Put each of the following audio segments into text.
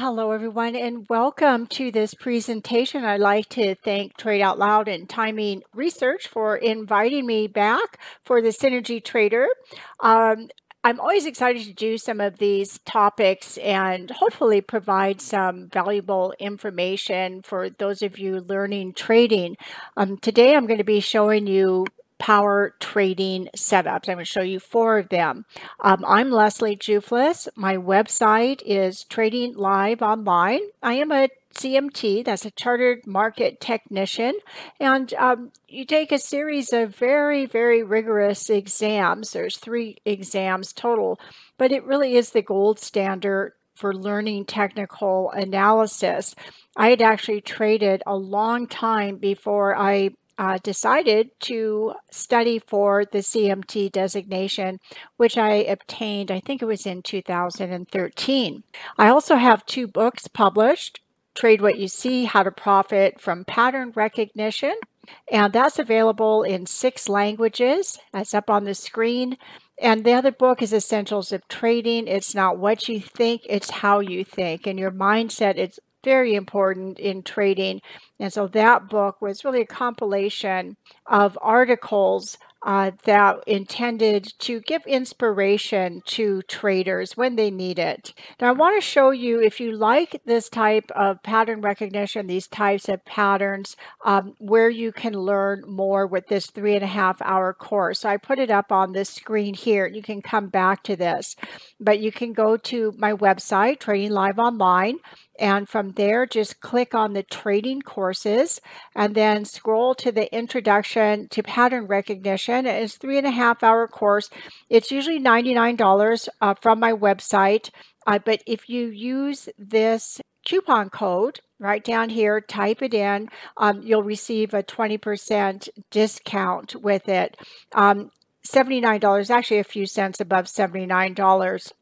hello, everyone, and welcome to this presentation. I'd like to thank Trade Out Loud and Timing Research for inviting me back for the Synergy Trader. Um, I'm always excited to do some of these topics and hopefully provide some valuable information for those of you learning trading. Um, today, I'm going to be showing you power trading setups. I'm going to show you four of them. Um, I'm Leslie Jouflas. My website is Trading Live Online. I am a CMT, that's a chartered market technician, and um, you take a series of very, very rigorous exams. There's three exams total, but it really is the gold standard for learning technical analysis. I had actually traded a long time before I uh, decided to study for the CMT designation, which I obtained, I think it was in 2013. I also have two books published Trade What You See How to Profit from Pattern Recognition. And that's available in six languages. That's up on the screen. And the other book is Essentials of Trading. It's not what you think, it's how you think. And your mindset is very important in trading. And so that book was really a compilation of articles uh, that intended to give inspiration to traders when they need it. Now, I want to show you if you like this type of pattern recognition, these types of patterns, um, where you can learn more with this three and a half hour course. So I put it up on the screen here. You can come back to this, but you can go to my website, Trading Live Online. And from there, just click on the trading courses and then scroll to the introduction to pattern recognition. It's three and a half hour course. It's usually $99 uh, from my website. Uh, but if you use this coupon code right down here, type it in, um, you'll receive a 20% discount with it. Um, $79, actually a few cents above $79.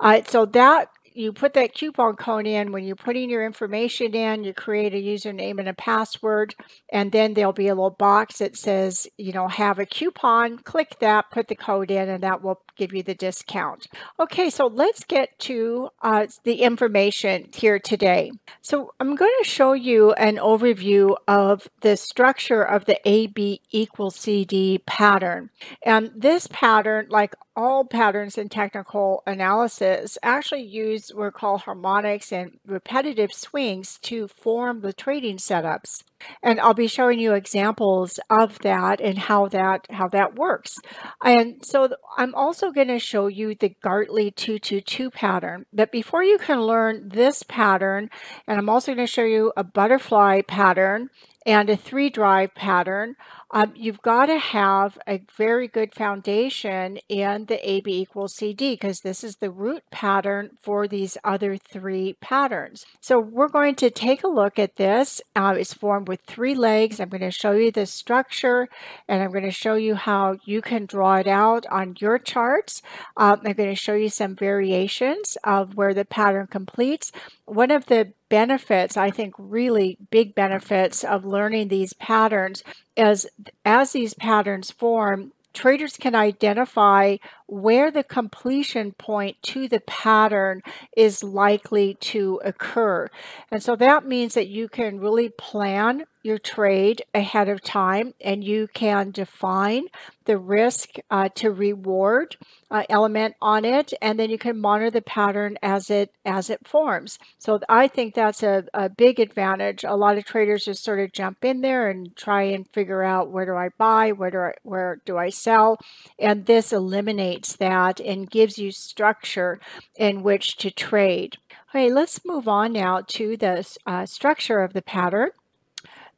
Uh, so that you put that coupon code in when you're putting your information in you create a username and a password and then there'll be a little box that says you know have a coupon click that put the code in and that will give you the discount. Okay so let's get to uh, the information here today. So i'm going to show you an overview of the structure of the ab equals cd pattern. And this pattern like all patterns in technical analysis actually use what are called harmonics and repetitive swings to form the trading setups. And I'll be showing you examples of that and how that how that works. And so I'm also going to show you the Gartley 222 pattern. But before you can learn this pattern, and I'm also going to show you a butterfly pattern and a three drive pattern, um, you've got to have a very good foundation in the AB equals CD because this is the root pattern for these other three patterns. So we're going to take a look at this. Uh, it's formed with three legs. I'm going to show you the structure and I'm going to show you how you can draw it out on your charts. Um, I'm going to show you some variations of where the pattern completes. One of the benefits, I think really big benefits of learning these patterns. Is as these patterns form, traders can identify where the completion point to the pattern is likely to occur. And so that means that you can really plan your trade ahead of time and you can define the risk uh, to reward uh, element on it and then you can monitor the pattern as it as it forms. So i think that's a, a big advantage. A lot of traders just sort of jump in there and try and figure out where do i buy? Where do i where do i sell? And this eliminates that and gives you structure in which to trade. Okay let's move on now to the uh, structure of the pattern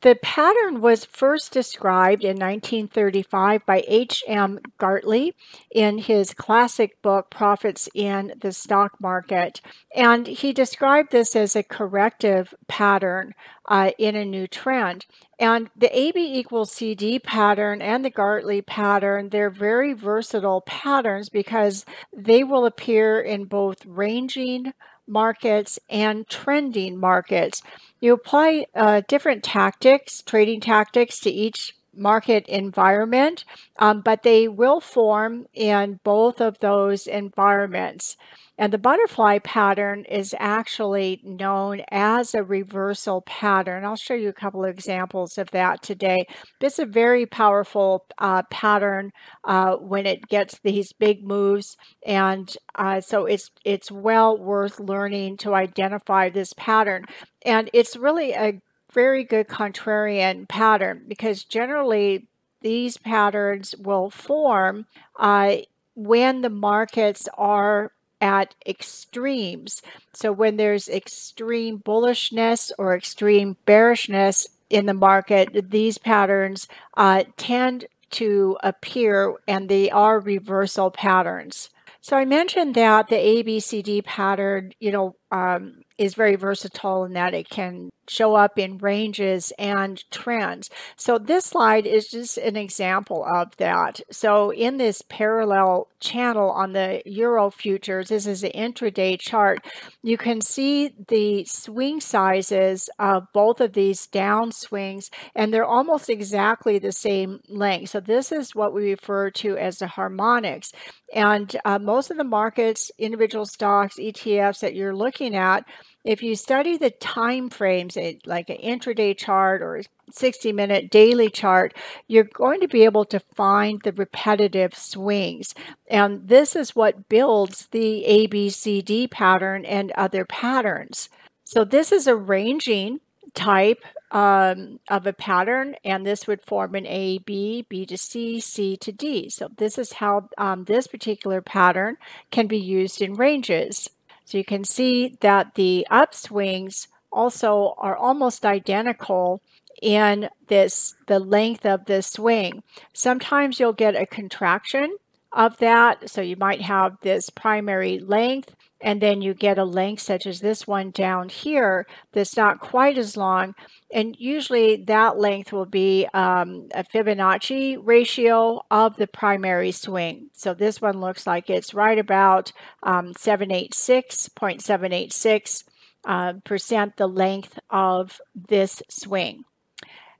the pattern was first described in 1935 by H.M. Gartley in his classic book, Profits in the Stock Market. And he described this as a corrective pattern uh, in a new trend. And the AB equals CD pattern and the Gartley pattern, they're very versatile patterns because they will appear in both ranging markets and trending markets. You apply uh, different tactics, trading tactics to each market environment, um, but they will form in both of those environments. And the butterfly pattern is actually known as a reversal pattern. I'll show you a couple of examples of that today. This is a very powerful uh, pattern uh, when it gets these big moves, and uh, so it's it's well worth learning to identify this pattern. And it's really a very good contrarian pattern because generally these patterns will form uh, when the markets are at extremes. So when there's extreme bullishness or extreme bearishness in the market, these patterns uh, tend to appear and they are reversal patterns. So I mentioned that the ABCD pattern, you know, um, is very versatile in that it can show up in ranges and trends. So this slide is just an example of that. So in this parallel channel on the Euro futures, this is an intraday chart, you can see the swing sizes of both of these down swings and they're almost exactly the same length. So this is what we refer to as the harmonics. And uh, most of the markets, individual stocks, ETFs that you're looking at, if you study the time frames, like an intraday chart or 60 minute daily chart, you're going to be able to find the repetitive swings. And this is what builds the ABCD pattern and other patterns. So, this is a ranging type um, of a pattern, and this would form an A, B, B to C, C to D. So, this is how um, this particular pattern can be used in ranges. So you can see that the upswings also are almost identical in this the length of the swing. Sometimes you'll get a contraction of that. So you might have this primary length and then you get a length such as this one down here that's not quite as long. And usually that length will be um, a Fibonacci ratio of the primary swing. So this one looks like it's right about um, 786.786 uh, percent the length of this swing.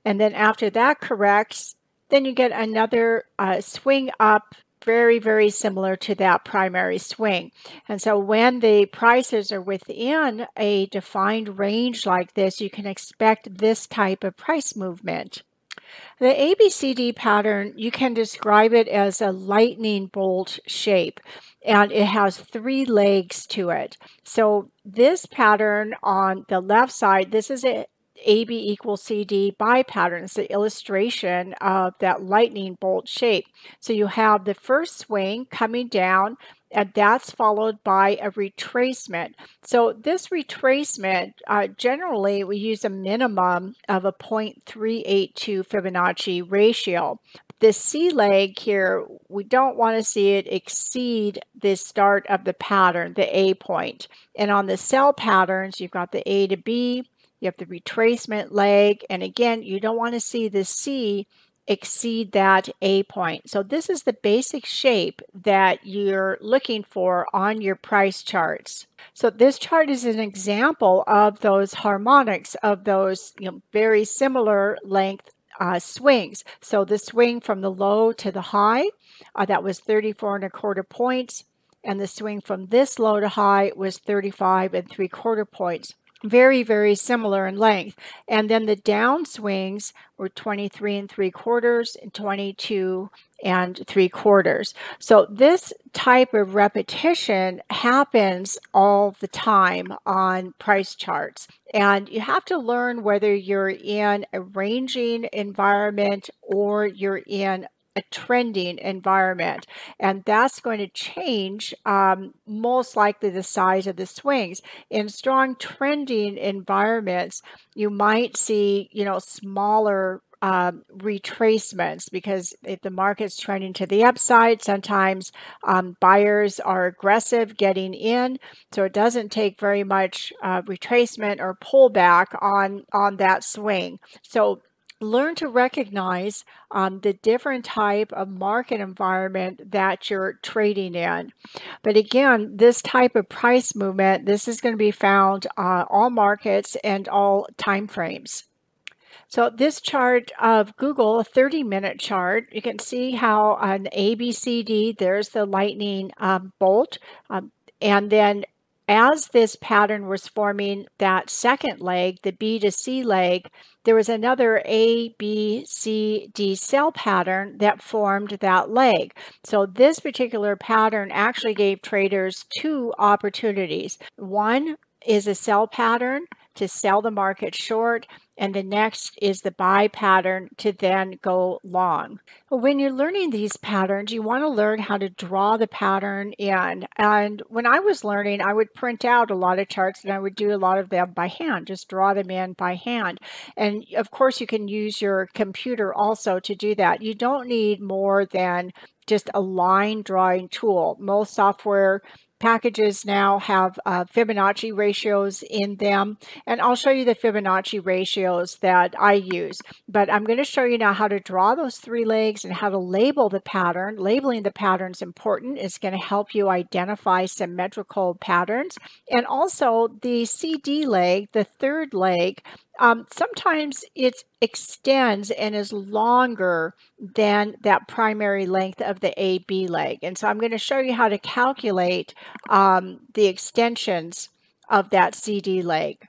And then after that corrects, then you get another uh, swing up very, very similar to that primary swing. And so when the prices are within a defined range like this, you can expect this type of price movement. The ABCD pattern, you can describe it as a lightning bolt shape, and it has three legs to it. So, this pattern on the left side, this is a AB equals CD buy pattern. It's the illustration of that lightning bolt shape. So you have the first swing coming down and that's followed by a retracement. So this retracement, uh, generally we use a minimum of a 0.382 Fibonacci ratio. The C leg here, we don't want to see it exceed the start of the pattern, the A point. And on the sell patterns, you've got the A to B, you have the retracement leg, and again, you don't want to see the C exceed that A point. So this is the basic shape that you're looking for on your price charts. So this chart is an example of those harmonics of those you know, very similar length uh, swings. So the swing from the low to the high, uh, that was 34 and a quarter points. And the swing from this low to high was 35 and three quarter points very, very similar in length. And then the downswings were 23 and three quarters and 22 and three quarters. So this type of repetition happens all the time on price charts. And you have to learn whether you're in a ranging environment or you're in a trending environment. And that's going to change um, most likely the size of the swings. In strong trending environments, you might see, you know, smaller um, retracements because if the market's trending to the upside, sometimes um, buyers are aggressive getting in. So it doesn't take very much uh, retracement or pullback on on that swing. So learn to recognize um, the different type of market environment that you're trading in. But again, this type of price movement, this is going to be found uh, all markets and all time frames. So this chart of Google, a 30 minute chart, you can see how on ABCD, there's the lightning um, bolt. Um, and then as this pattern was forming that second leg, the B to C leg, there was another A, B, C, D sell pattern that formed that leg. So this particular pattern actually gave traders two opportunities. One is a sell pattern to sell the market short, and the next is the buy pattern to then go long. When you're learning these patterns, you want to learn how to draw the pattern in. And when I was learning, I would print out a lot of charts and I would do a lot of them by hand, just draw them in by hand. And of course, you can use your computer also to do that. You don't need more than just a line drawing tool. Most software packages now have uh, Fibonacci ratios in them, and I'll show you the Fibonacci ratios that I use. But I'm going to show you now how to draw those three legs and how to label the pattern. Labeling the pattern is important. It's going to help you identify symmetrical patterns. And also the CD leg, the third leg, um, sometimes it extends and is longer than that primary length of the AB leg. And so I'm going to show you how to calculate um, the extensions of that CD leg.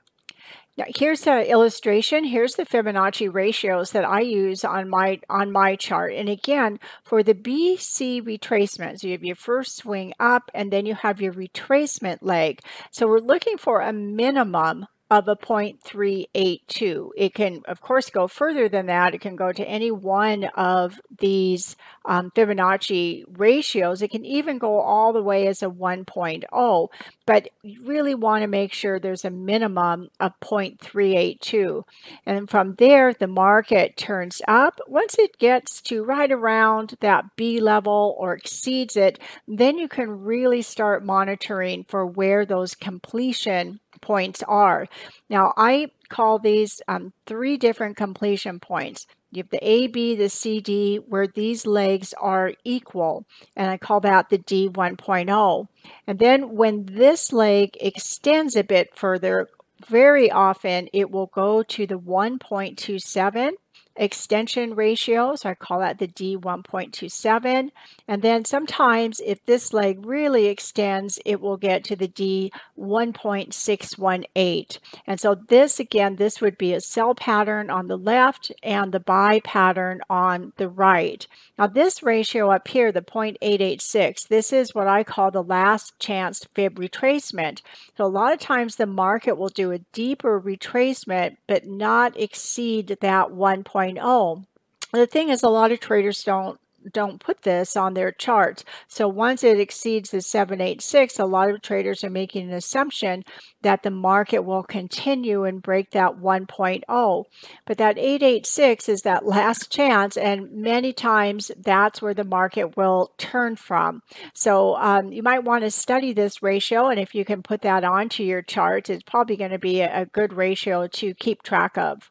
Now, here's an illustration. Here's the Fibonacci ratios that I use on my on my chart. And again, for the BC retracement, so you have your first swing up and then you have your retracement leg. So we're looking for a minimum of a 0.382. It can, of course, go further than that. It can go to any one of these um, Fibonacci ratios. It can even go all the way as a 1.0, but you really want to make sure there's a minimum of 0.382. And from there, the market turns up. Once it gets to right around that B level or exceeds it, then you can really start monitoring for where those completion points are. Now, I call these um, three different completion points. You have the A, B, the C, D, where these legs are equal, and I call that the D 1.0. And then when this leg extends a bit further, very often it will go to the 1.27 extension ratio. So I call that the D1.27. And then sometimes if this leg really extends, it will get to the D1.618. And so this again, this would be a sell pattern on the left and the buy pattern on the right. Now this ratio up here, the 0.886, this is what I call the last chance fib retracement. So a lot of times the market will do a deeper retracement, but not exceed that 1. 2.0. The thing is, a lot of traders don't don't put this on their charts. So once it exceeds the 786, a lot of traders are making an assumption that the market will continue and break that 1.0. But that 886 is that last chance, and many times that's where the market will turn from. So um, you might want to study this ratio, and if you can put that onto your charts, it's probably going to be a, a good ratio to keep track of.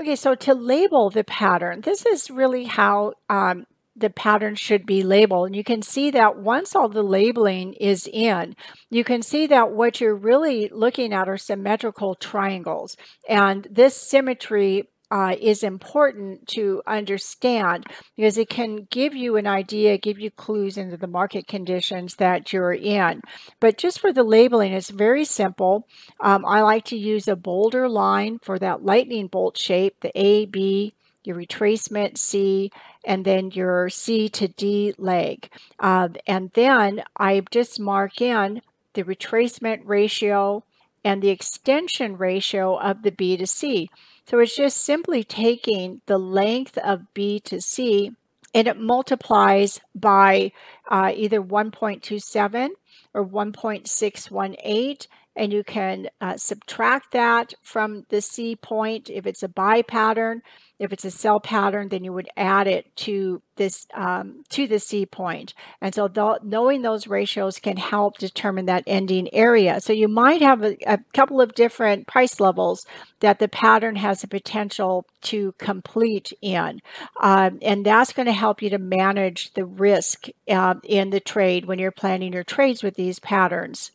Okay, so to label the pattern, this is really how um, the pattern should be labeled. And you can see that once all the labeling is in, you can see that what you're really looking at are symmetrical triangles. And this symmetry uh, is important to understand because it can give you an idea, give you clues into the market conditions that you're in. But just for the labeling, it's very simple. Um, I like to use a bolder line for that lightning bolt shape, the A, B, your retracement C, and then your C to D leg. Uh, and then I just mark in the retracement ratio and the extension ratio of the B to C. So it's just simply taking the length of B to C and it multiplies by uh, either 1.27 or 1.618 and you can uh, subtract that from the C point if it's a buy pattern. If it's a sell pattern, then you would add it to this um, to the C point. And so th- knowing those ratios can help determine that ending area. So you might have a, a couple of different price levels that the pattern has the potential to complete in. Um, and that's going to help you to manage the risk uh, in the trade when you're planning your trades with these patterns.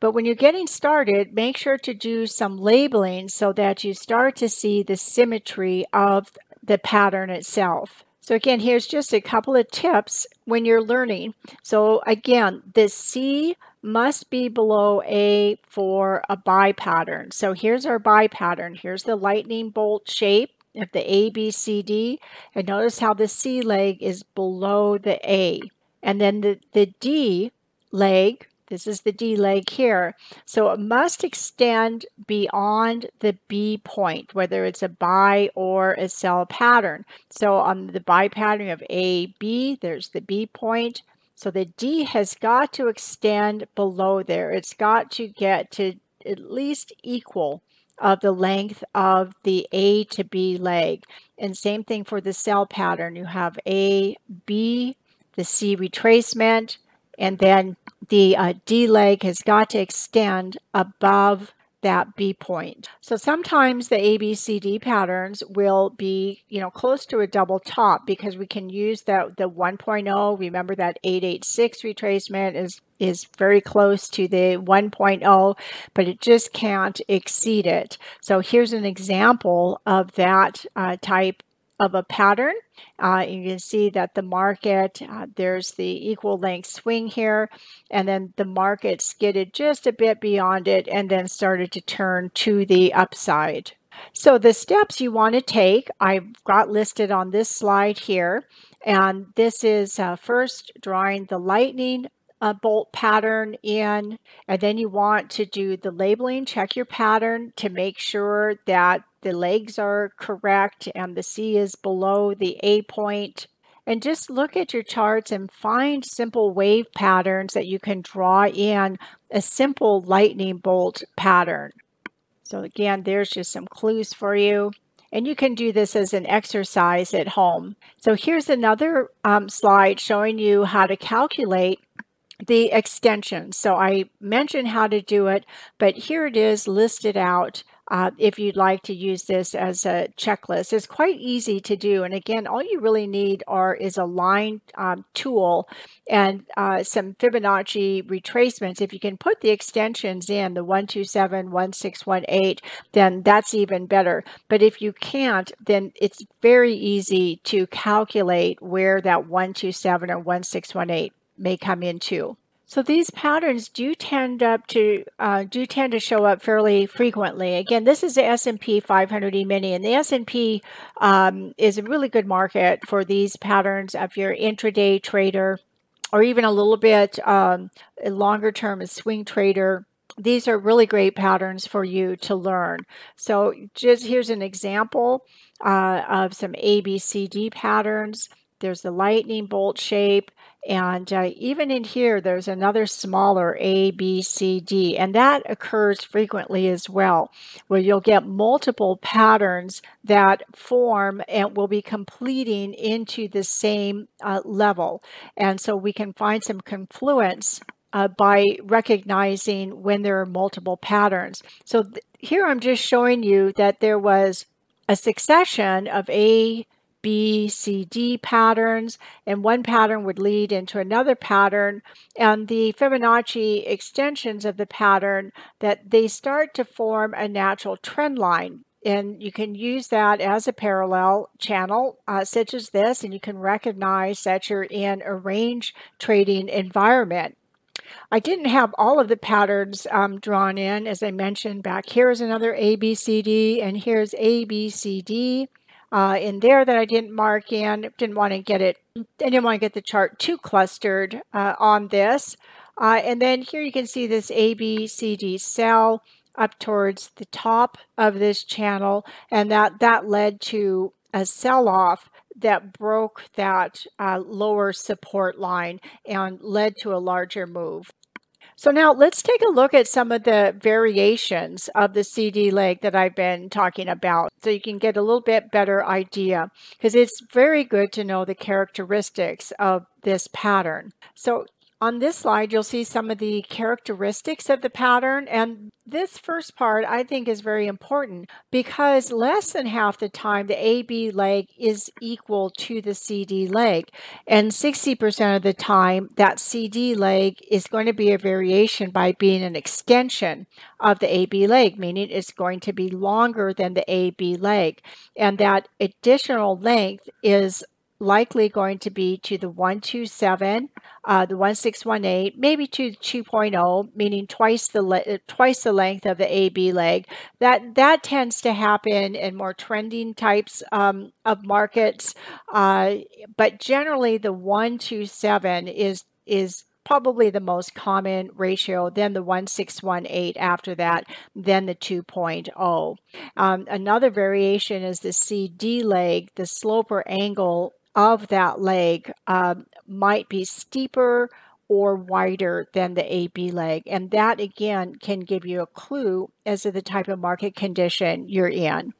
But when you're getting started, make sure to do some labeling so that you start to see the symmetry of the pattern itself. So again, here's just a couple of tips when you're learning. So again, the C must be below A for a buy pattern. So here's our buy pattern. Here's the lightning bolt shape of the A, B, C, D. And notice how the C leg is below the A. And then the, the D leg this is the D leg here. So it must extend beyond the B point, whether it's a buy or a sell pattern. So on the buy pattern of A, B, there's the B point. So the D has got to extend below there. It's got to get to at least equal of the length of the A to B leg. And same thing for the sell pattern. You have A, B, the C retracement, and then the uh, D leg has got to extend above that B point. So sometimes the ABCD patterns will be, you know, close to a double top because we can use that the 1.0. Remember that 886 retracement is is very close to the 1.0, but it just can't exceed it. So here's an example of that uh, type of a pattern. Uh, you can see that the market, uh, there's the equal length swing here, and then the market skidded just a bit beyond it and then started to turn to the upside. So the steps you want to take, I've got listed on this slide here. And this is uh, first drawing the lightning a bolt pattern in, and then you want to do the labeling, check your pattern to make sure that the legs are correct and the C is below the A point. And just look at your charts and find simple wave patterns that you can draw in a simple lightning bolt pattern. So again, there's just some clues for you. And you can do this as an exercise at home. So here's another um, slide showing you how to calculate the extension. So I mentioned how to do it, but here it is listed out uh, if you'd like to use this as a checklist. It's quite easy to do. And again, all you really need are is a line um, tool and uh, some Fibonacci retracements. If you can put the extensions in, the 127, 1618, then that's even better. But if you can't, then it's very easy to calculate where that 127 or 1618 may come into. So these patterns do tend up to uh, do tend to show up fairly frequently. Again, this is the S&P 500 E-mini, and the S&P um, is a really good market for these patterns if you're intraday trader or even a little bit um, longer term a swing trader these are really great patterns for you to learn. So just here's an example uh, of some ABCD patterns. There's the lightning bolt shape. And uh, even in here, there's another smaller A, B, C, D, and that occurs frequently as well, where you'll get multiple patterns that form and will be completing into the same uh, level. And so we can find some confluence uh, by recognizing when there are multiple patterns. So here I'm just showing you that there was a succession of A, B, C, D patterns, and one pattern would lead into another pattern. And the Fibonacci extensions of the pattern that they start to form a natural trend line. And you can use that as a parallel channel, uh, such as this, and you can recognize that you're in a range trading environment. I didn't have all of the patterns um, drawn in, as I mentioned. Back here is another ABCD, and here's ABCD uh, in there that I didn't mark in. Didn't want to get it. I didn't want to get the chart too clustered uh, on this. Uh, and then here you can see this A, B, C, D sell up towards the top of this channel, and that that led to a sell-off that broke that uh, lower support line and led to a larger move. So now let's take a look at some of the variations of the CD leg that I've been talking about so you can get a little bit better idea because it's very good to know the characteristics of this pattern. So on this slide, you'll see some of the characteristics of the pattern. And this first part I think is very important because less than half the time the AB leg is equal to the CD leg. And 60% of the time that CD leg is going to be a variation by being an extension of the AB leg, meaning it's going to be longer than the AB leg. And that additional length is likely going to be to the 127, uh, the 1618, maybe to 2.0, meaning twice the le- twice the length of the AB leg. That that tends to happen in more trending types um, of markets, uh, but generally the 127 is is probably the most common ratio, then the 1618 after that, then the 2.0. Um, another variation is the CD leg, the slope or angle of that leg um, might be steeper or wider than the AB leg. And that again can give you a clue as to the type of market condition you're in.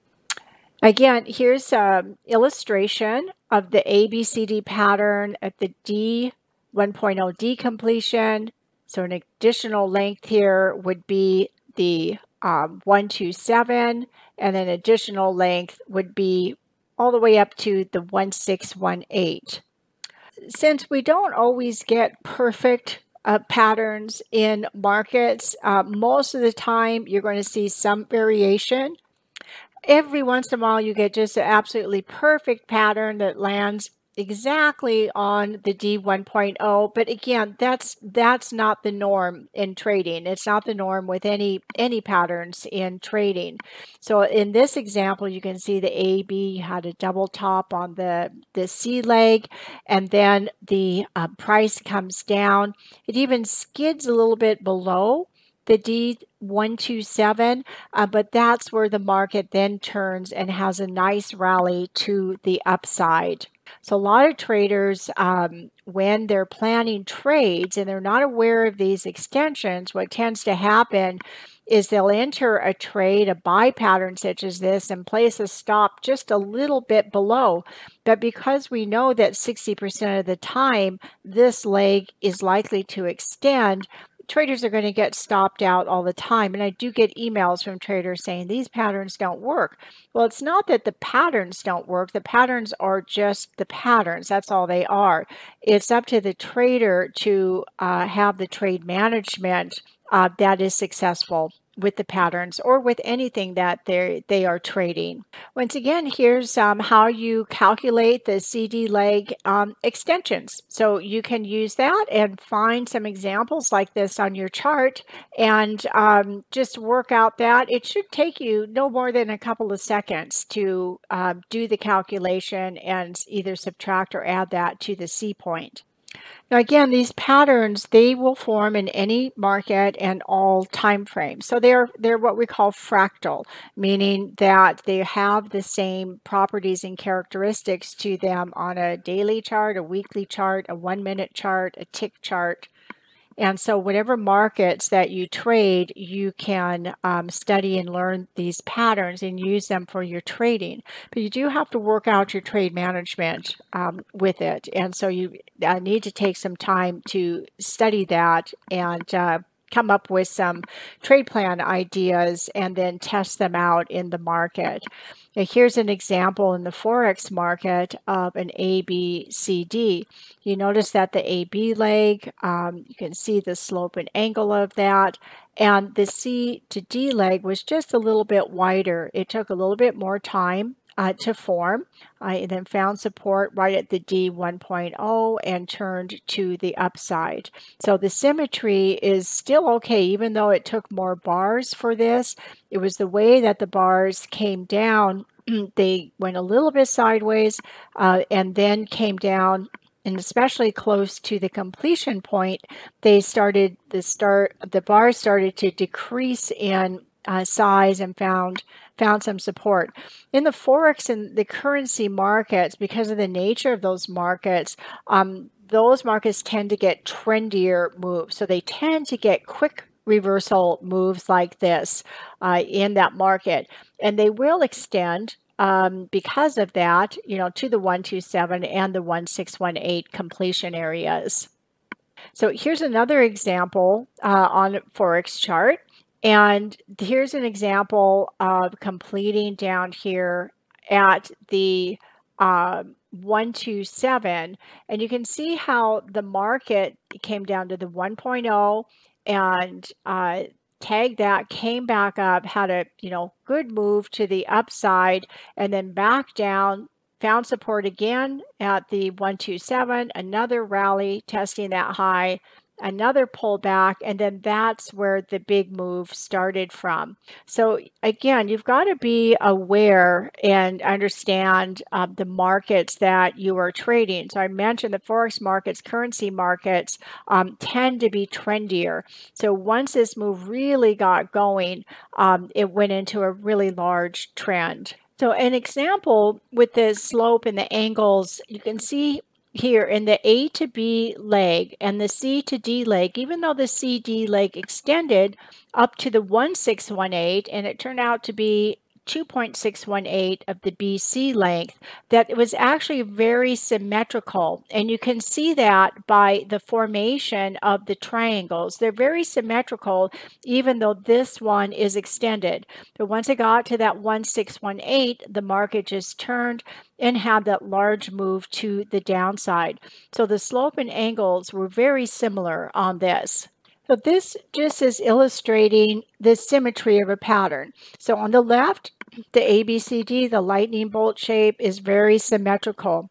Again, here's an illustration of the ABCD pattern at the D 1.0 D completion. So an additional length here would be the um, 127, and an additional length would be all the way up to the 1618. Since we don't always get perfect uh, patterns in markets, uh, most of the time you're going to see some variation. Every once in a while, you get just an absolutely perfect pattern that lands exactly on the D 1.0 but again that's that's not the norm in trading. It's not the norm with any any patterns in trading. So in this example you can see the AB had a double top on the the C leg and then the uh, price comes down. It even skids a little bit below the D127, uh, but that's where the market then turns and has a nice rally to the upside. So, a lot of traders, um, when they're planning trades and they're not aware of these extensions, what tends to happen is they'll enter a trade, a buy pattern such as this, and place a stop just a little bit below. But because we know that 60% of the time this leg is likely to extend, traders are going to get stopped out all the time. And I do get emails from traders saying these patterns don't work. Well, it's not that the patterns don't work, the patterns are just the patterns. That's all they are. It's up to the trader to uh, have the trade management uh, that is successful with the patterns or with anything that they they are trading. Once again, here's um, how you calculate the CD leg um, extensions. So you can use that and find some examples like this on your chart and um, just work out that. It should take you no more than a couple of seconds to uh, do the calculation and either subtract or add that to the C point. Now again, these patterns, they will form in any market and all time frames. So they're they're what we call fractal, meaning that they have the same properties and characteristics to them on a daily chart, a weekly chart, a one minute chart, a tick chart, and so, whatever markets that you trade, you can um, study and learn these patterns and use them for your trading. But you do have to work out your trade management um, with it. And so, you uh, need to take some time to study that and uh, come up with some trade plan ideas and then test them out in the market. Now, here's an example in the Forex market of an ABCD. You notice that the AB leg, um, you can see the slope and angle of that. And the C to D leg was just a little bit wider. It took a little bit more time uh, to form. I then found support right at the D 1.0 and turned to the upside. So the symmetry is still okay, even though it took more bars for this. It was the way that the bars came down. they went a little bit sideways uh, and then came down and especially close to the completion point, they started the start the bars started to decrease in uh, size and found found some support. In the forex and the currency markets, because of the nature of those markets, um, those markets tend to get trendier moves. So they tend to get quick reversal moves like this uh, in that market, and they will extend. Um, because of that, you know, to the 127 and the 1618 completion areas. So here's another example uh, on Forex chart. And here's an example of completing down here at the uh, 127. And you can see how the market came down to the 1.0 and uh, tagged that, came back up, had a you know good move to the upside, and then back down found support again at the 127, another rally testing that high, another pullback, and then that's where the big move started from. So, again, you've got to be aware and understand uh, the markets that you are trading. So, I mentioned the Forex markets, currency markets um, tend to be trendier. So, once this move really got going, um, it went into a really large trend. So an example with the slope and the angles, you can see here in the A to B leg and the C to D leg, even though the CD leg extended up to the 1618 and it turned out to be 2.618 of the BC length, that it was actually very symmetrical. And you can see that by the formation of the triangles. They're very symmetrical, even though this one is extended. But once it got to that 1618, the market just turned and had that large move to the downside. So the slope and angles were very similar on this. So this just is illustrating the symmetry of a pattern. So on the left, the ABCD, the lightning bolt shape is very symmetrical.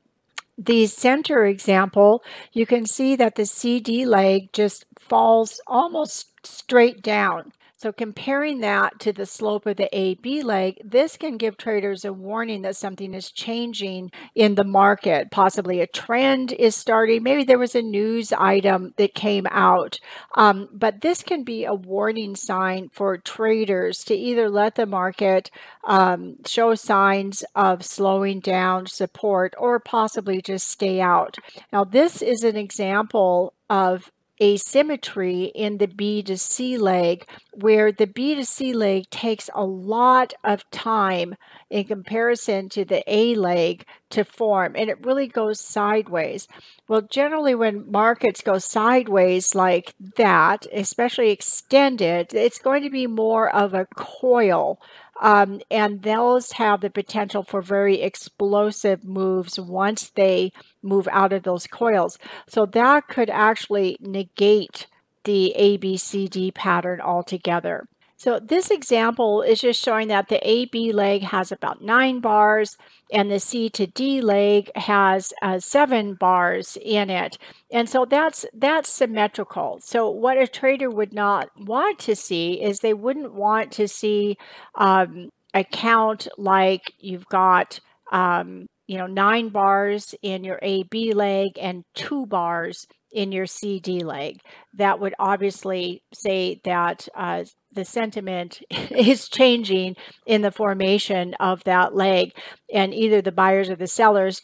The center example, you can see that the CD leg just falls almost straight down. So comparing that to the slope of the AB leg, this can give traders a warning that something is changing in the market. Possibly a trend is starting. Maybe there was a news item that came out. Um, but this can be a warning sign for traders to either let the market um, show signs of slowing down support or possibly just stay out. Now, this is an example of asymmetry in the B to C leg, where the B to C leg takes a lot of time in comparison to the A leg to form, and it really goes sideways. Well, generally, when markets go sideways like that, especially extended, it's going to be more of a coil um, and those have the potential for very explosive moves once they move out of those coils. So that could actually negate the ABCD pattern altogether. So this example is just showing that the AB leg has about nine bars and the C to D leg has uh, seven bars in it. And so that's that's symmetrical. So what a trader would not want to see is they wouldn't want to see um, a count like you've got um, you know nine bars in your AB leg and two bars in your CD leg. That would obviously say that uh, the sentiment is changing in the formation of that leg. And either the buyers or the sellers,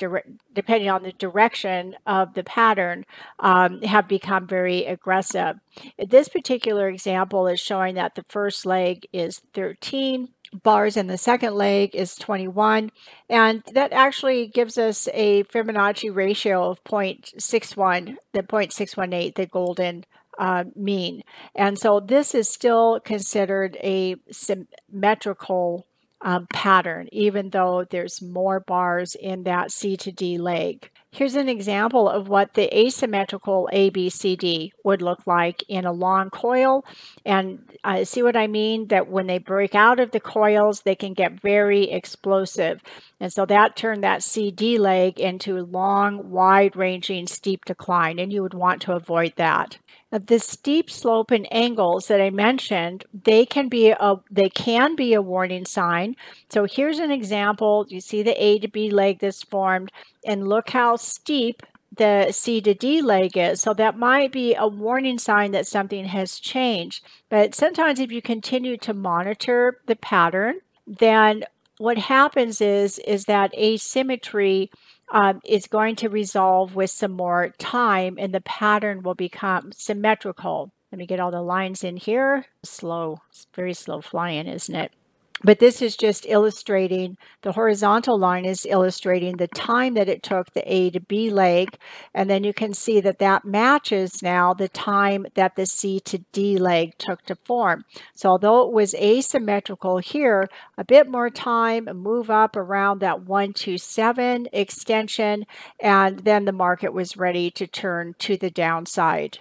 depending on the direction of the pattern, um, have become very aggressive. This particular example is showing that the first leg is 13 bars in the second leg is 21 and that actually gives us a Fibonacci ratio of 0.61 the 0.618 the golden uh, mean. And so this is still considered a symmetrical um, pattern, even though there's more bars in that C to D leg. Here's an example of what the asymmetrical ABCD would look like in a long coil. And uh, see what I mean? That when they break out of the coils, they can get very explosive. And so that turned that CD leg into long, wide ranging steep decline, and you would want to avoid that the steep slope and angles that I mentioned, they can be a they can be a warning sign. So here's an example. You see the A to B leg that's formed, and look how steep the C to D leg is. So that might be a warning sign that something has changed. But sometimes if you continue to monitor the pattern, then what happens is is that asymmetry um, is going to resolve with some more time and the pattern will become symmetrical. Let me get all the lines in here. Slow, it's very slow flying, isn't it? But this is just illustrating the horizontal line is illustrating the time that it took the A to B leg. And then you can see that that matches now the time that the C to D leg took to form. So although it was asymmetrical here a bit more time move up around that 127 extension and then the market was ready to turn to the downside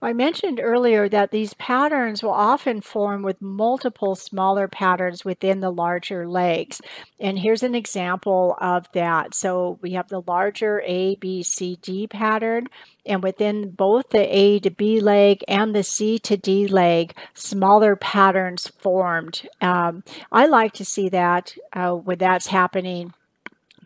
I mentioned earlier that these patterns will often form with multiple smaller patterns within the larger legs. And here's an example of that. So we have the larger A, B, C, D pattern. And within both the A to B leg and the C to D leg, smaller patterns formed. Um, I like to see that uh, when that's happening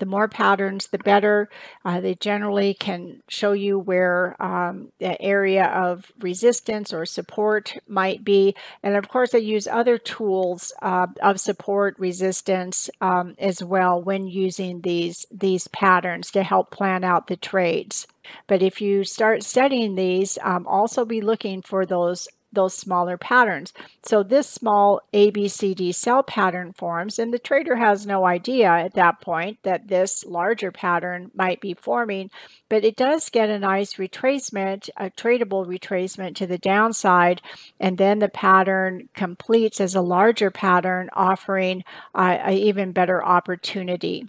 the more patterns, the better. Uh, they generally can show you where um, the area of resistance or support might be. And of course, I use other tools uh, of support resistance um, as well when using these, these patterns to help plan out the trades. But if you start studying these, um, also be looking for those those smaller patterns. So this small ABCD sell pattern forms, and the trader has no idea at that point that this larger pattern might be forming, but it does get a nice retracement, a tradable retracement to the downside, and then the pattern completes as a larger pattern, offering uh, an even better opportunity.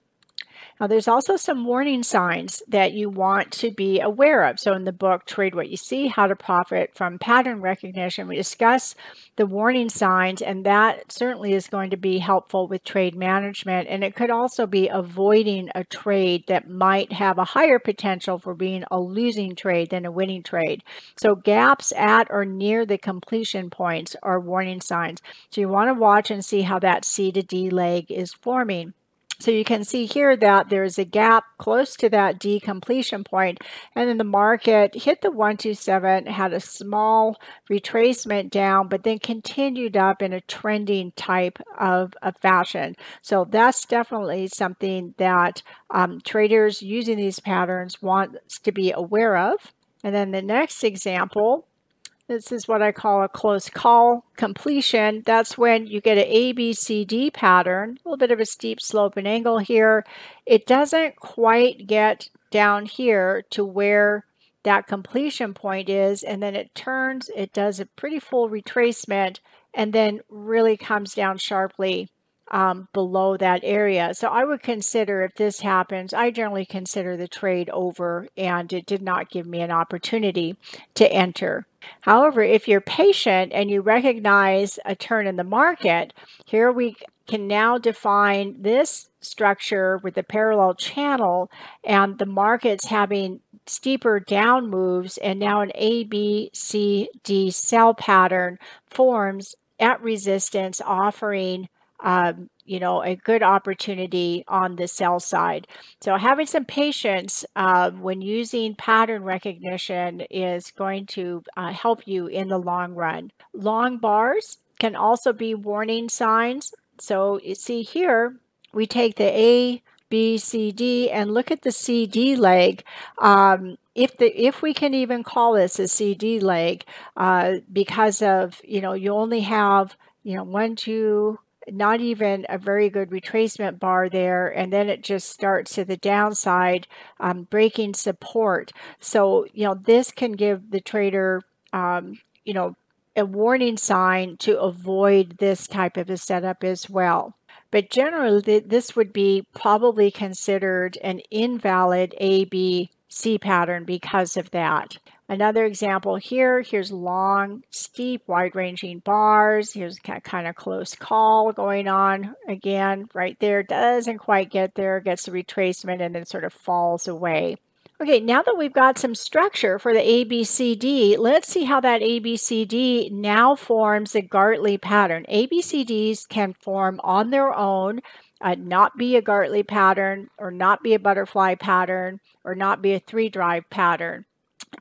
Now, there's also some warning signs that you want to be aware of. So, in the book, Trade What You See How to Profit from Pattern Recognition, we discuss the warning signs, and that certainly is going to be helpful with trade management. And it could also be avoiding a trade that might have a higher potential for being a losing trade than a winning trade. So, gaps at or near the completion points are warning signs. So, you want to watch and see how that C to D leg is forming. So you can see here that there's a gap close to that D completion point, and then the market hit the 127, had a small retracement down, but then continued up in a trending type of, of fashion. So that's definitely something that um, traders using these patterns want to be aware of. And then the next example this is what I call a close call completion. That's when you get an ABCD pattern, a little bit of a steep slope and angle here. It doesn't quite get down here to where that completion point is, and then it turns, it does a pretty full retracement, and then really comes down sharply um, below that area. So I would consider if this happens, I generally consider the trade over and it did not give me an opportunity to enter. However, if you're patient and you recognize a turn in the market, here we can now define this structure with the parallel channel and the markets having steeper down moves and now an A, B, C, D sell pattern forms at resistance offering um, you know, a good opportunity on the sell side. So having some patience uh, when using pattern recognition is going to uh, help you in the long run. Long bars can also be warning signs. So you see here, we take the A, B, C, D, and look at the CD leg. Um, if the if we can even call this a CD leg, uh, because of you know you only have you know one, two, not even a very good retracement bar there, and then it just starts to the downside, um, breaking support. So, you know, this can give the trader, um, you know, a warning sign to avoid this type of a setup as well. But generally, this would be probably considered an invalid ABC pattern because of that. Another example here, here's long, steep, wide-ranging bars. Here's kind of close call going on. Again, right there, doesn't quite get there, gets the retracement, and then sort of falls away. Okay, now that we've got some structure for the ABCD, let's see how that ABCD now forms a Gartley pattern. ABCDs can form on their own, uh, not be a Gartley pattern, or not be a butterfly pattern, or not be a three drive pattern.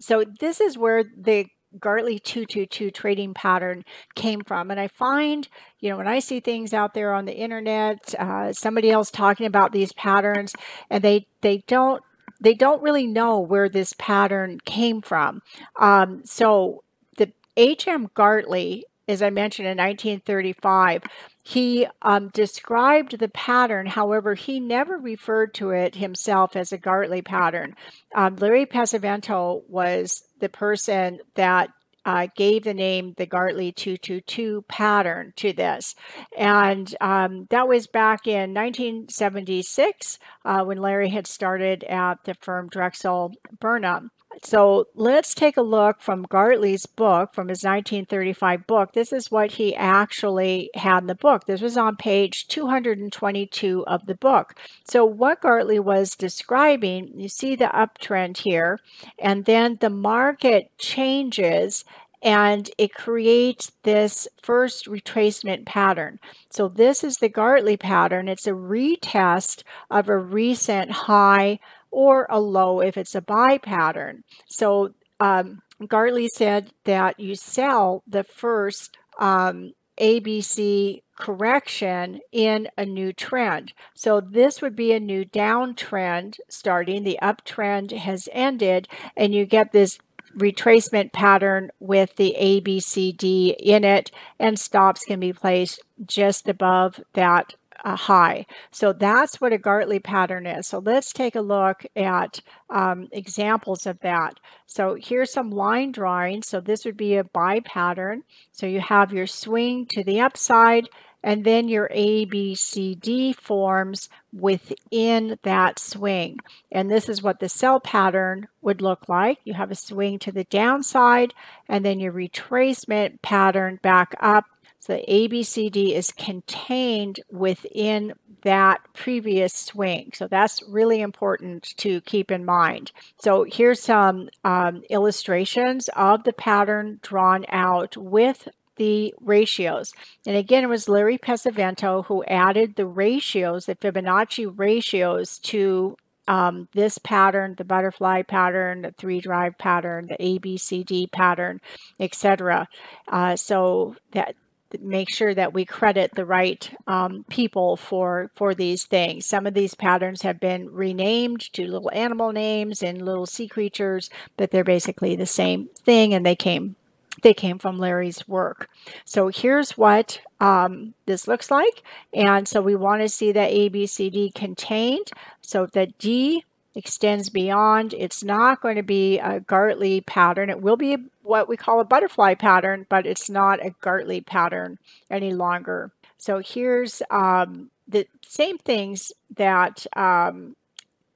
So this is where the Gartley 222 trading pattern came from. And I find, you know, when I see things out there on the internet, uh, somebody else talking about these patterns, and they they don't they don't really know where this pattern came from. Um, so the HM Gartley as I mentioned, in 1935. He um, described the pattern, however, he never referred to it himself as a Gartley pattern. Um, Larry Pesavento was the person that uh, gave the name the Gartley 222 pattern to this. And um, that was back in 1976 uh, when Larry had started at the firm Drexel Burnham. So let's take a look from Gartley's book, from his 1935 book. This is what he actually had in the book. This was on page 222 of the book. So, what Gartley was describing, you see the uptrend here, and then the market changes and it creates this first retracement pattern. So this is the Gartley pattern. It's a retest of a recent high or a low if it's a buy pattern. So um, Gartley said that you sell the first um, ABC correction in a new trend. So this would be a new downtrend starting. The uptrend has ended, and you get this retracement pattern with the ABCD in it, and stops can be placed just above that uh, high. So that's what a Gartley pattern is. So let's take a look at um, examples of that. So here's some line drawing. So this would be a buy pattern. So you have your swing to the upside and then your ABCD forms within that swing. And this is what the sell pattern would look like. You have a swing to the downside and then your retracement pattern back up. So the ABCD is contained within that previous swing. So that's really important to keep in mind. So here's some um, illustrations of the pattern drawn out with the ratios. And again, it was Larry Pesavento who added the ratios, the Fibonacci ratios to um, this pattern, the butterfly pattern, the three drive pattern, the ABCD pattern, etc. Uh, so that make sure that we credit the right um, people for for these things. Some of these patterns have been renamed to little animal names and little sea creatures, but they're basically the same thing, and they came they came from Larry's work. So here's what um, this looks like. And so we want to see that ABCD contained. So the D extends beyond. It's not going to be a Gartley pattern. It will be what we call a butterfly pattern, but it's not a Gartley pattern any longer. So here's um, the same things that um,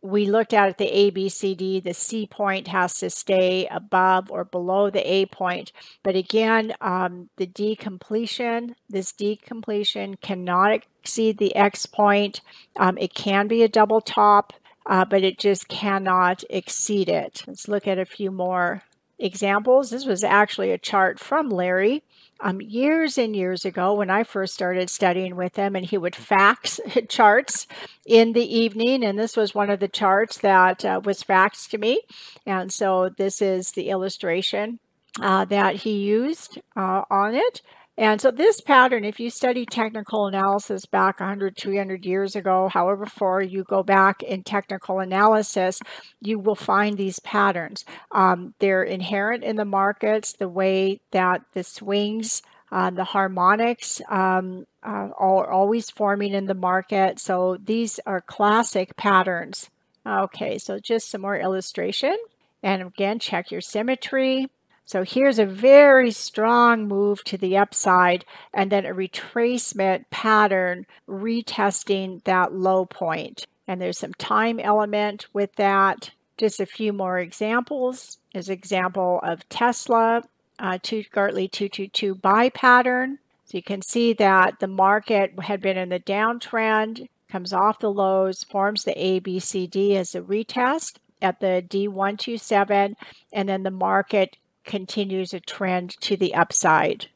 we looked at at the ABCD, the C point has to stay above or below the A point. But again, um, the D completion, this D completion cannot exceed the X point. Um, it can be a double top, uh, but it just cannot exceed it. Let's look at a few more examples. This was actually a chart from Larry um, years and years ago when I first started studying with him, and he would fax charts in the evening. And this was one of the charts that uh, was faxed to me. And so this is the illustration uh, that he used uh, on it. And so this pattern, if you study technical analysis back 100, 200 years ago, however far you go back in technical analysis, you will find these patterns. Um, they're inherent in the markets, the way that the swings, uh, the harmonics um, uh, are always forming in the market. So these are classic patterns. Okay, so just some more illustration. And again, check your symmetry. So here's a very strong move to the upside and then a retracement pattern retesting that low point. And there's some time element with that. Just a few more examples. There's example of Tesla, uh, two, Gartley 222 buy pattern. So you can see that the market had been in the downtrend, comes off the lows, forms the ABCD as a retest at the D127, and then the market continues a trend to the upside.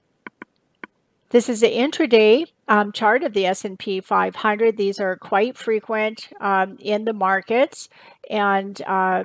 This is the intraday um, chart of the S&P 500. These are quite frequent um, in the markets, and uh,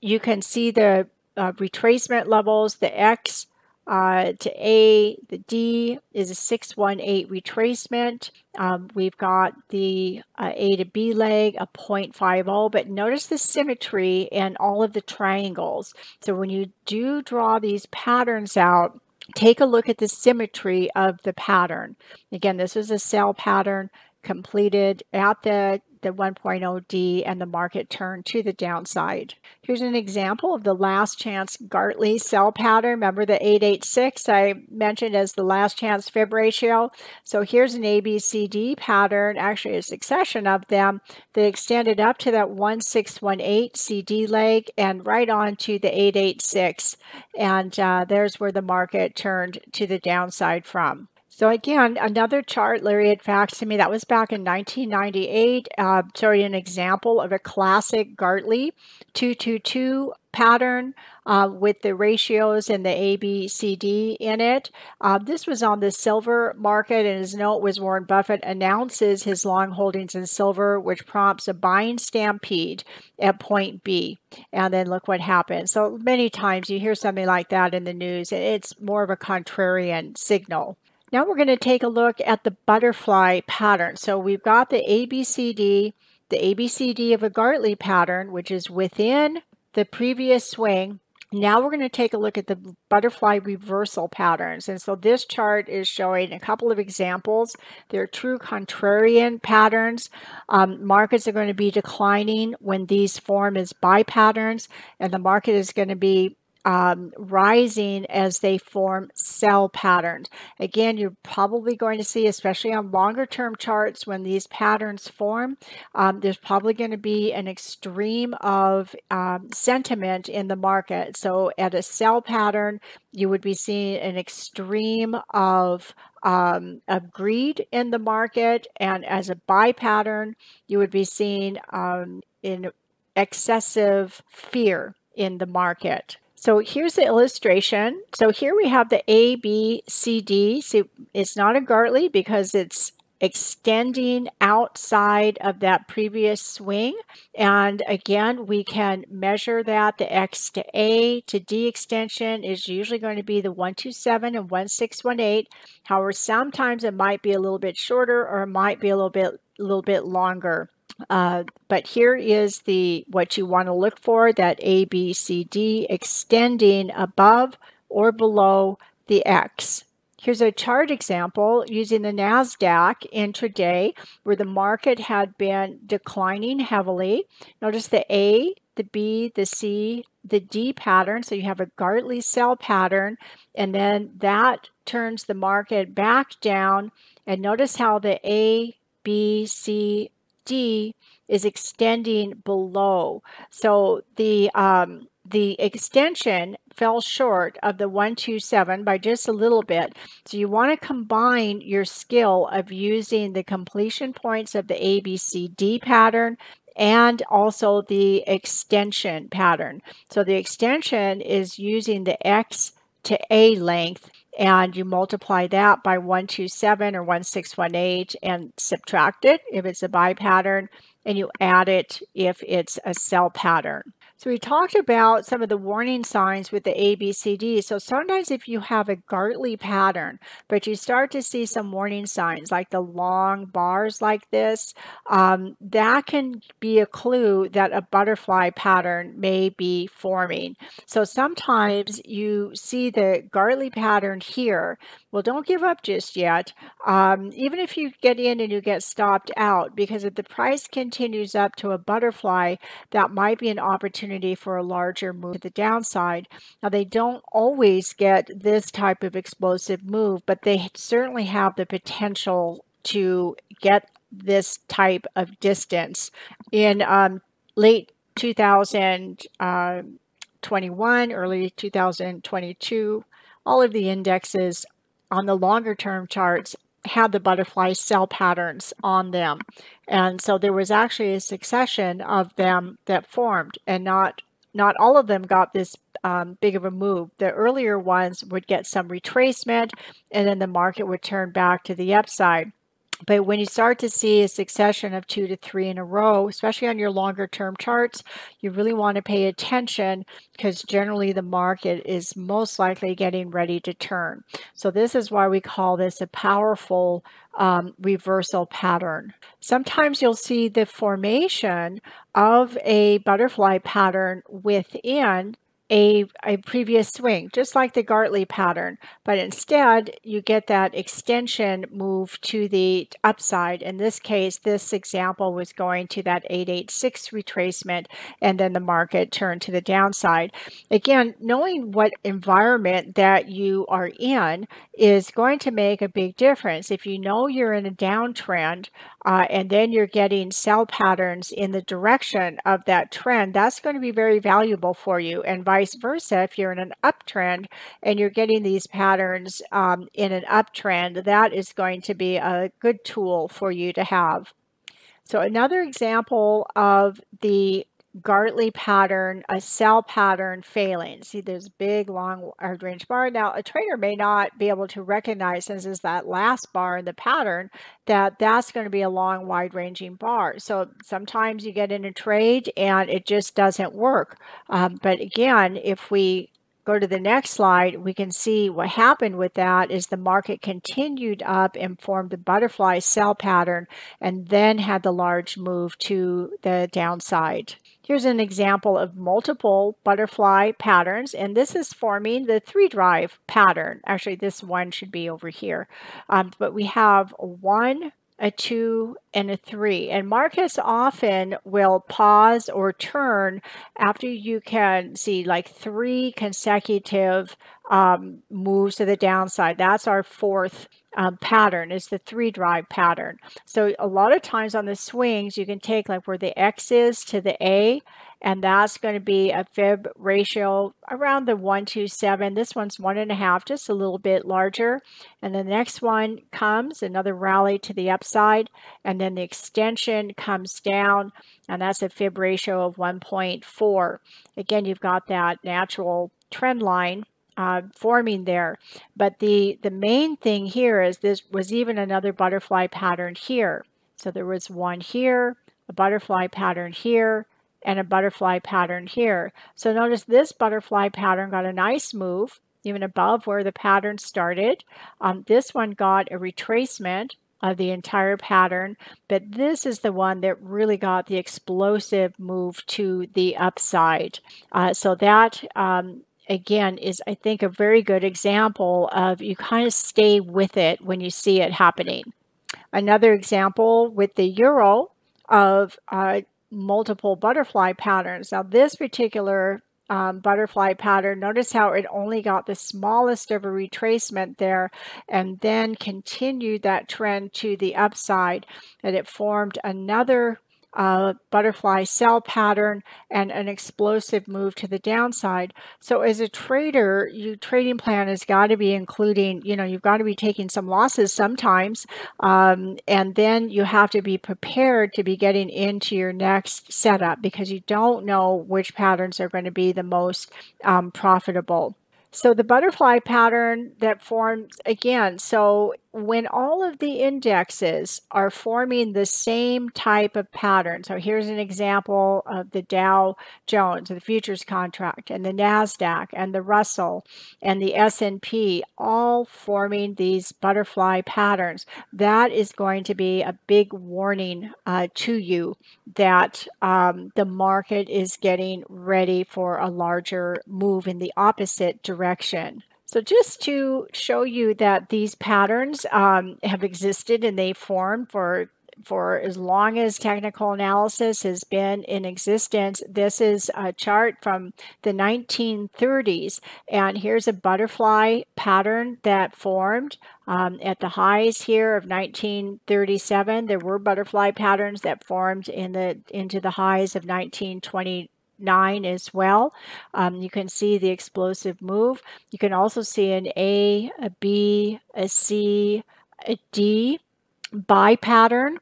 you can see the uh, retracement levels. The X uh, to A, the D is a 618 retracement. Um, we've got the uh, A to B leg, a 0.50, but notice the symmetry and all of the triangles. So when you do draw these patterns out, take a look at the symmetry of the pattern. Again, this is a sell pattern completed at the the 1.0D and the market turned to the downside. Here's an example of the last chance Gartley sell pattern. Remember the 886 I mentioned as the last chance fib ratio? So here's an ABCD pattern, actually a succession of them that extended up to that 1618 CD leg and right on to the 886. And uh, there's where the market turned to the downside from. So again, another chart Larry had faxed to me. That was back in 1998. Uh, showing an example of a classic Gartley 222 pattern uh, with the ratios and the ABCD in it. Uh, this was on the silver market, and his note was Warren Buffett announces his long holdings in silver, which prompts a buying stampede at point B. And then look what happens. So many times you hear something like that in the news, it's more of a contrarian signal. Now we're going to take a look at the butterfly pattern. So we've got the ABCD, the ABCD of a Gartley pattern, which is within the previous swing. Now we're going to take a look at the butterfly reversal patterns. And so this chart is showing a couple of examples. They're true contrarian patterns. Um, markets are going to be declining when these form as buy patterns, and the market is going to be um, rising as they form sell patterns. Again, you're probably going to see, especially on longer term charts, when these patterns form, um, there's probably going to be an extreme of um, sentiment in the market. So at a sell pattern, you would be seeing an extreme of um, of greed in the market, and as a buy pattern, you would be seeing um, in excessive fear in the market. So here's the illustration. So here we have the A, B, C, D. See, it's not a Gartley because it's extending outside of that previous swing. And again, we can measure that. The X to A to D extension is usually going to be the 127 and 1618. However, sometimes it might be a little bit shorter or it might be a little bit, little bit longer. Uh, but here is the what you want to look for that A, B, C, D extending above or below the X. Here's a chart example using the NASDAQ intraday where the market had been declining heavily. Notice the A, the B, the C, the D pattern. So you have a Gartley sell pattern, and then that turns the market back down. And notice how the A, B, C, D is extending below. So the um, the extension fell short of the 127 by just a little bit. So you want to combine your skill of using the completion points of the ABCD pattern and also the extension pattern. So the extension is using the X to A length and you multiply that by 127 or 1618 and subtract it if it's a buy pattern, and you add it if it's a sell pattern. So we talked about some of the warning signs with the ABCD. So sometimes if you have a Gartley pattern, but you start to see some warning signs like the long bars like this, um, that can be a clue that a butterfly pattern may be forming. So sometimes you see the Gartley pattern here. Well, don't give up just yet. Um, even if you get in and you get stopped out, because if the price continues up to a butterfly, that might be an opportunity for a larger move to the downside. Now, they don't always get this type of explosive move, but they certainly have the potential to get this type of distance. In um, late 2021, early 2022, all of the indexes on the longer term charts had the butterfly sell patterns on them. And so there was actually a succession of them that formed, and not not all of them got this um, big of a move. The earlier ones would get some retracement, and then the market would turn back to the upside. But when you start to see a succession of two to three in a row, especially on your longer term charts, you really want to pay attention because generally the market is most likely getting ready to turn. So, this is why we call this a powerful um, reversal pattern. Sometimes you'll see the formation of a butterfly pattern within a, a previous swing, just like the Gartley pattern, but instead you get that extension move to the upside. In this case, this example was going to that 886 retracement, and then the market turned to the downside. Again, knowing what environment that you are in is going to make a big difference. If you know you're in a downtrend, uh, and then you're getting sell patterns in the direction of that trend, that's going to be very valuable for you. And vice versa, if you're in an uptrend and you're getting these patterns um, in an uptrend, that is going to be a good tool for you to have. So another example of the Gartley pattern, a sell pattern failing. See, there's big, long hard range bar. Now, a trader may not be able to recognize, since it's that last bar in the pattern, that that's going to be a long, wide ranging bar. So sometimes you get in a trade and it just doesn't work. Um, but again, if we go to the next slide, we can see what happened with that is the market continued up and formed the butterfly sell pattern and then had the large move to the downside. Here's an example of multiple butterfly patterns, and this is forming the three drive pattern. Actually, this one should be over here. Um, but we have one, a two, and a three. And Marcus often will pause or turn after you can see like three consecutive um, moves to the downside. That's our fourth um, pattern is the three drive pattern. So a lot of times on the swings, you can take like where the X is to the A, and that's going to be a fib ratio around the 127. This one's one and a half, just a little bit larger. And the next one comes, another rally to the upside, and then the extension comes down, and that's a fib ratio of 1.4. Again, you've got that natural trend line uh, forming there. But the, the main thing here is this was even another butterfly pattern here. So there was one here, a butterfly pattern here, and a butterfly pattern here. So notice this butterfly pattern got a nice move, even above where the pattern started. Um, this one got a retracement of the entire pattern, but this is the one that really got the explosive move to the upside. Uh, so that um, again is I think a very good example of you kind of stay with it when you see it happening. Another example with the euro of uh, multiple butterfly patterns. Now this particular um, butterfly pattern, notice how it only got the smallest of a retracement there and then continued that trend to the upside and it formed another uh, butterfly sell pattern and an explosive move to the downside. So as a trader, your trading plan has got to be including, you know, you've got to be taking some losses sometimes, um, and then you have to be prepared to be getting into your next setup because you don't know which patterns are going to be the most um, profitable. So the butterfly pattern that forms again, so when all of the indexes are forming the same type of pattern, so here's an example of the Dow Jones, the futures contract, and the Nasdaq, and the Russell, and the S&P, all forming these butterfly patterns, that is going to be a big warning uh, to you that um, the market is getting ready for a larger move in the opposite direction. So just to show you that these patterns um, have existed and they formed for for as long as technical analysis has been in existence. This is a chart from the 1930s, and here's a butterfly pattern that formed um, at the highs here of 1937. There were butterfly patterns that formed in the into the highs of 1920 nine as well. Um, you can see the explosive move. You can also see an A, a B, a C, a D buy pattern.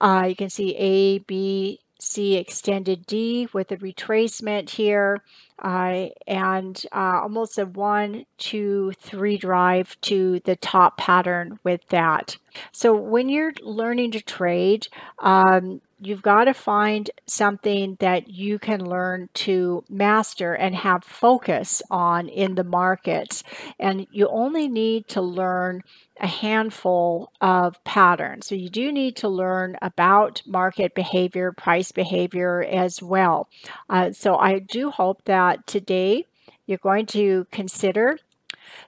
Uh, you can see A, B, C extended D with a retracement here uh, and uh, almost a one, two, three drive to the top pattern with that. So when you're learning to trade, um, you've got to find something that you can learn to master and have focus on in the markets. And you only need to learn a handful of patterns. So you do need to learn about market behavior, price behavior as well. Uh, so I do hope that today you're going to consider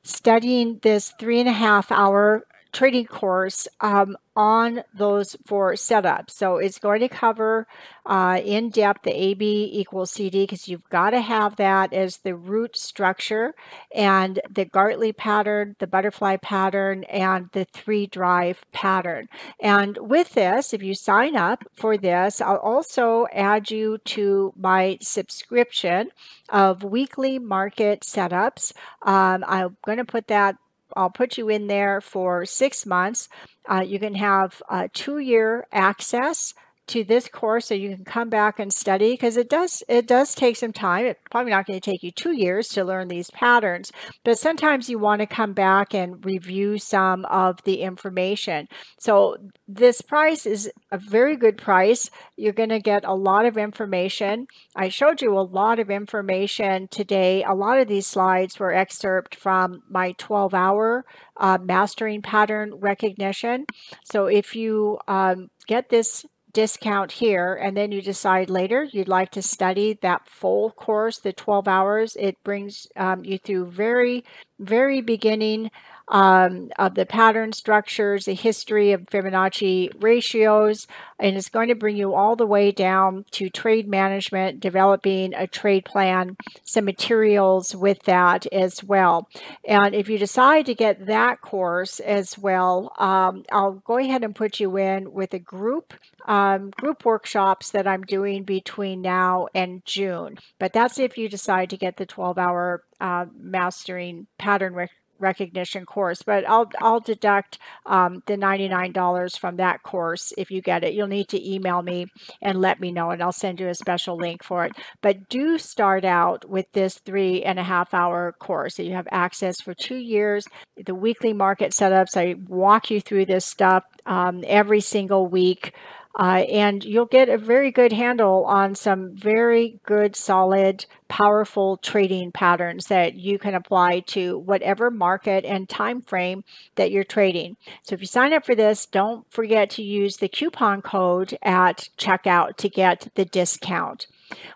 studying this three and a half hour trading course um, on those four setups. So it's going to cover uh, in depth the AB equals CD because you've got to have that as the root structure and the Gartley pattern, the butterfly pattern, and the three drive pattern. And with this, if you sign up for this, I'll also add you to my subscription of weekly market setups. Um, I'm going to put that I'll put you in there for six months. Uh, you can have uh, two year access to this course so you can come back and study because it does it does take some time. It's probably not going to take you two years to learn these patterns but sometimes you want to come back and review some of the information. So this price is a very good price. You're going to get a lot of information. I showed you a lot of information today. A lot of these slides were excerpt from my 12 hour uh, mastering pattern recognition. So if you um, get this discount here and then you decide later you'd like to study that full course the 12 hours. It brings um, you through very very beginning um, of the pattern structures, the history of Fibonacci ratios, and it's going to bring you all the way down to trade management, developing a trade plan, some materials with that as well. And if you decide to get that course as well, um, I'll go ahead and put you in with a group um, group workshops that I'm doing between now and June. But that's if you decide to get the 12 hour uh, mastering pattern recognition course, but I'll I'll deduct um, the $99 from that course if you get it. You'll need to email me and let me know, and I'll send you a special link for it. But do start out with this three and a half hour course. So you have access for two years. The weekly market setups. I walk you through this stuff um, every single week. Uh, and you'll get a very good handle on some very good, solid, powerful trading patterns that you can apply to whatever market and time frame that you're trading. So if you sign up for this, don't forget to use the coupon code at checkout to get the discount.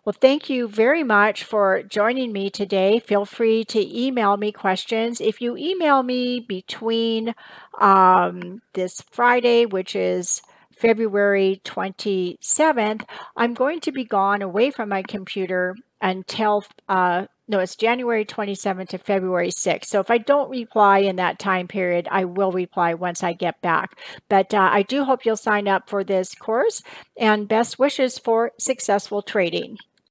Well, thank you very much for joining me today. Feel free to email me questions. If you email me between um, this Friday, which is February 27th, I'm going to be gone away from my computer until, uh, no, it's January 27th to February 6th. So if I don't reply in that time period, I will reply once I get back. But uh, I do hope you'll sign up for this course and best wishes for successful trading.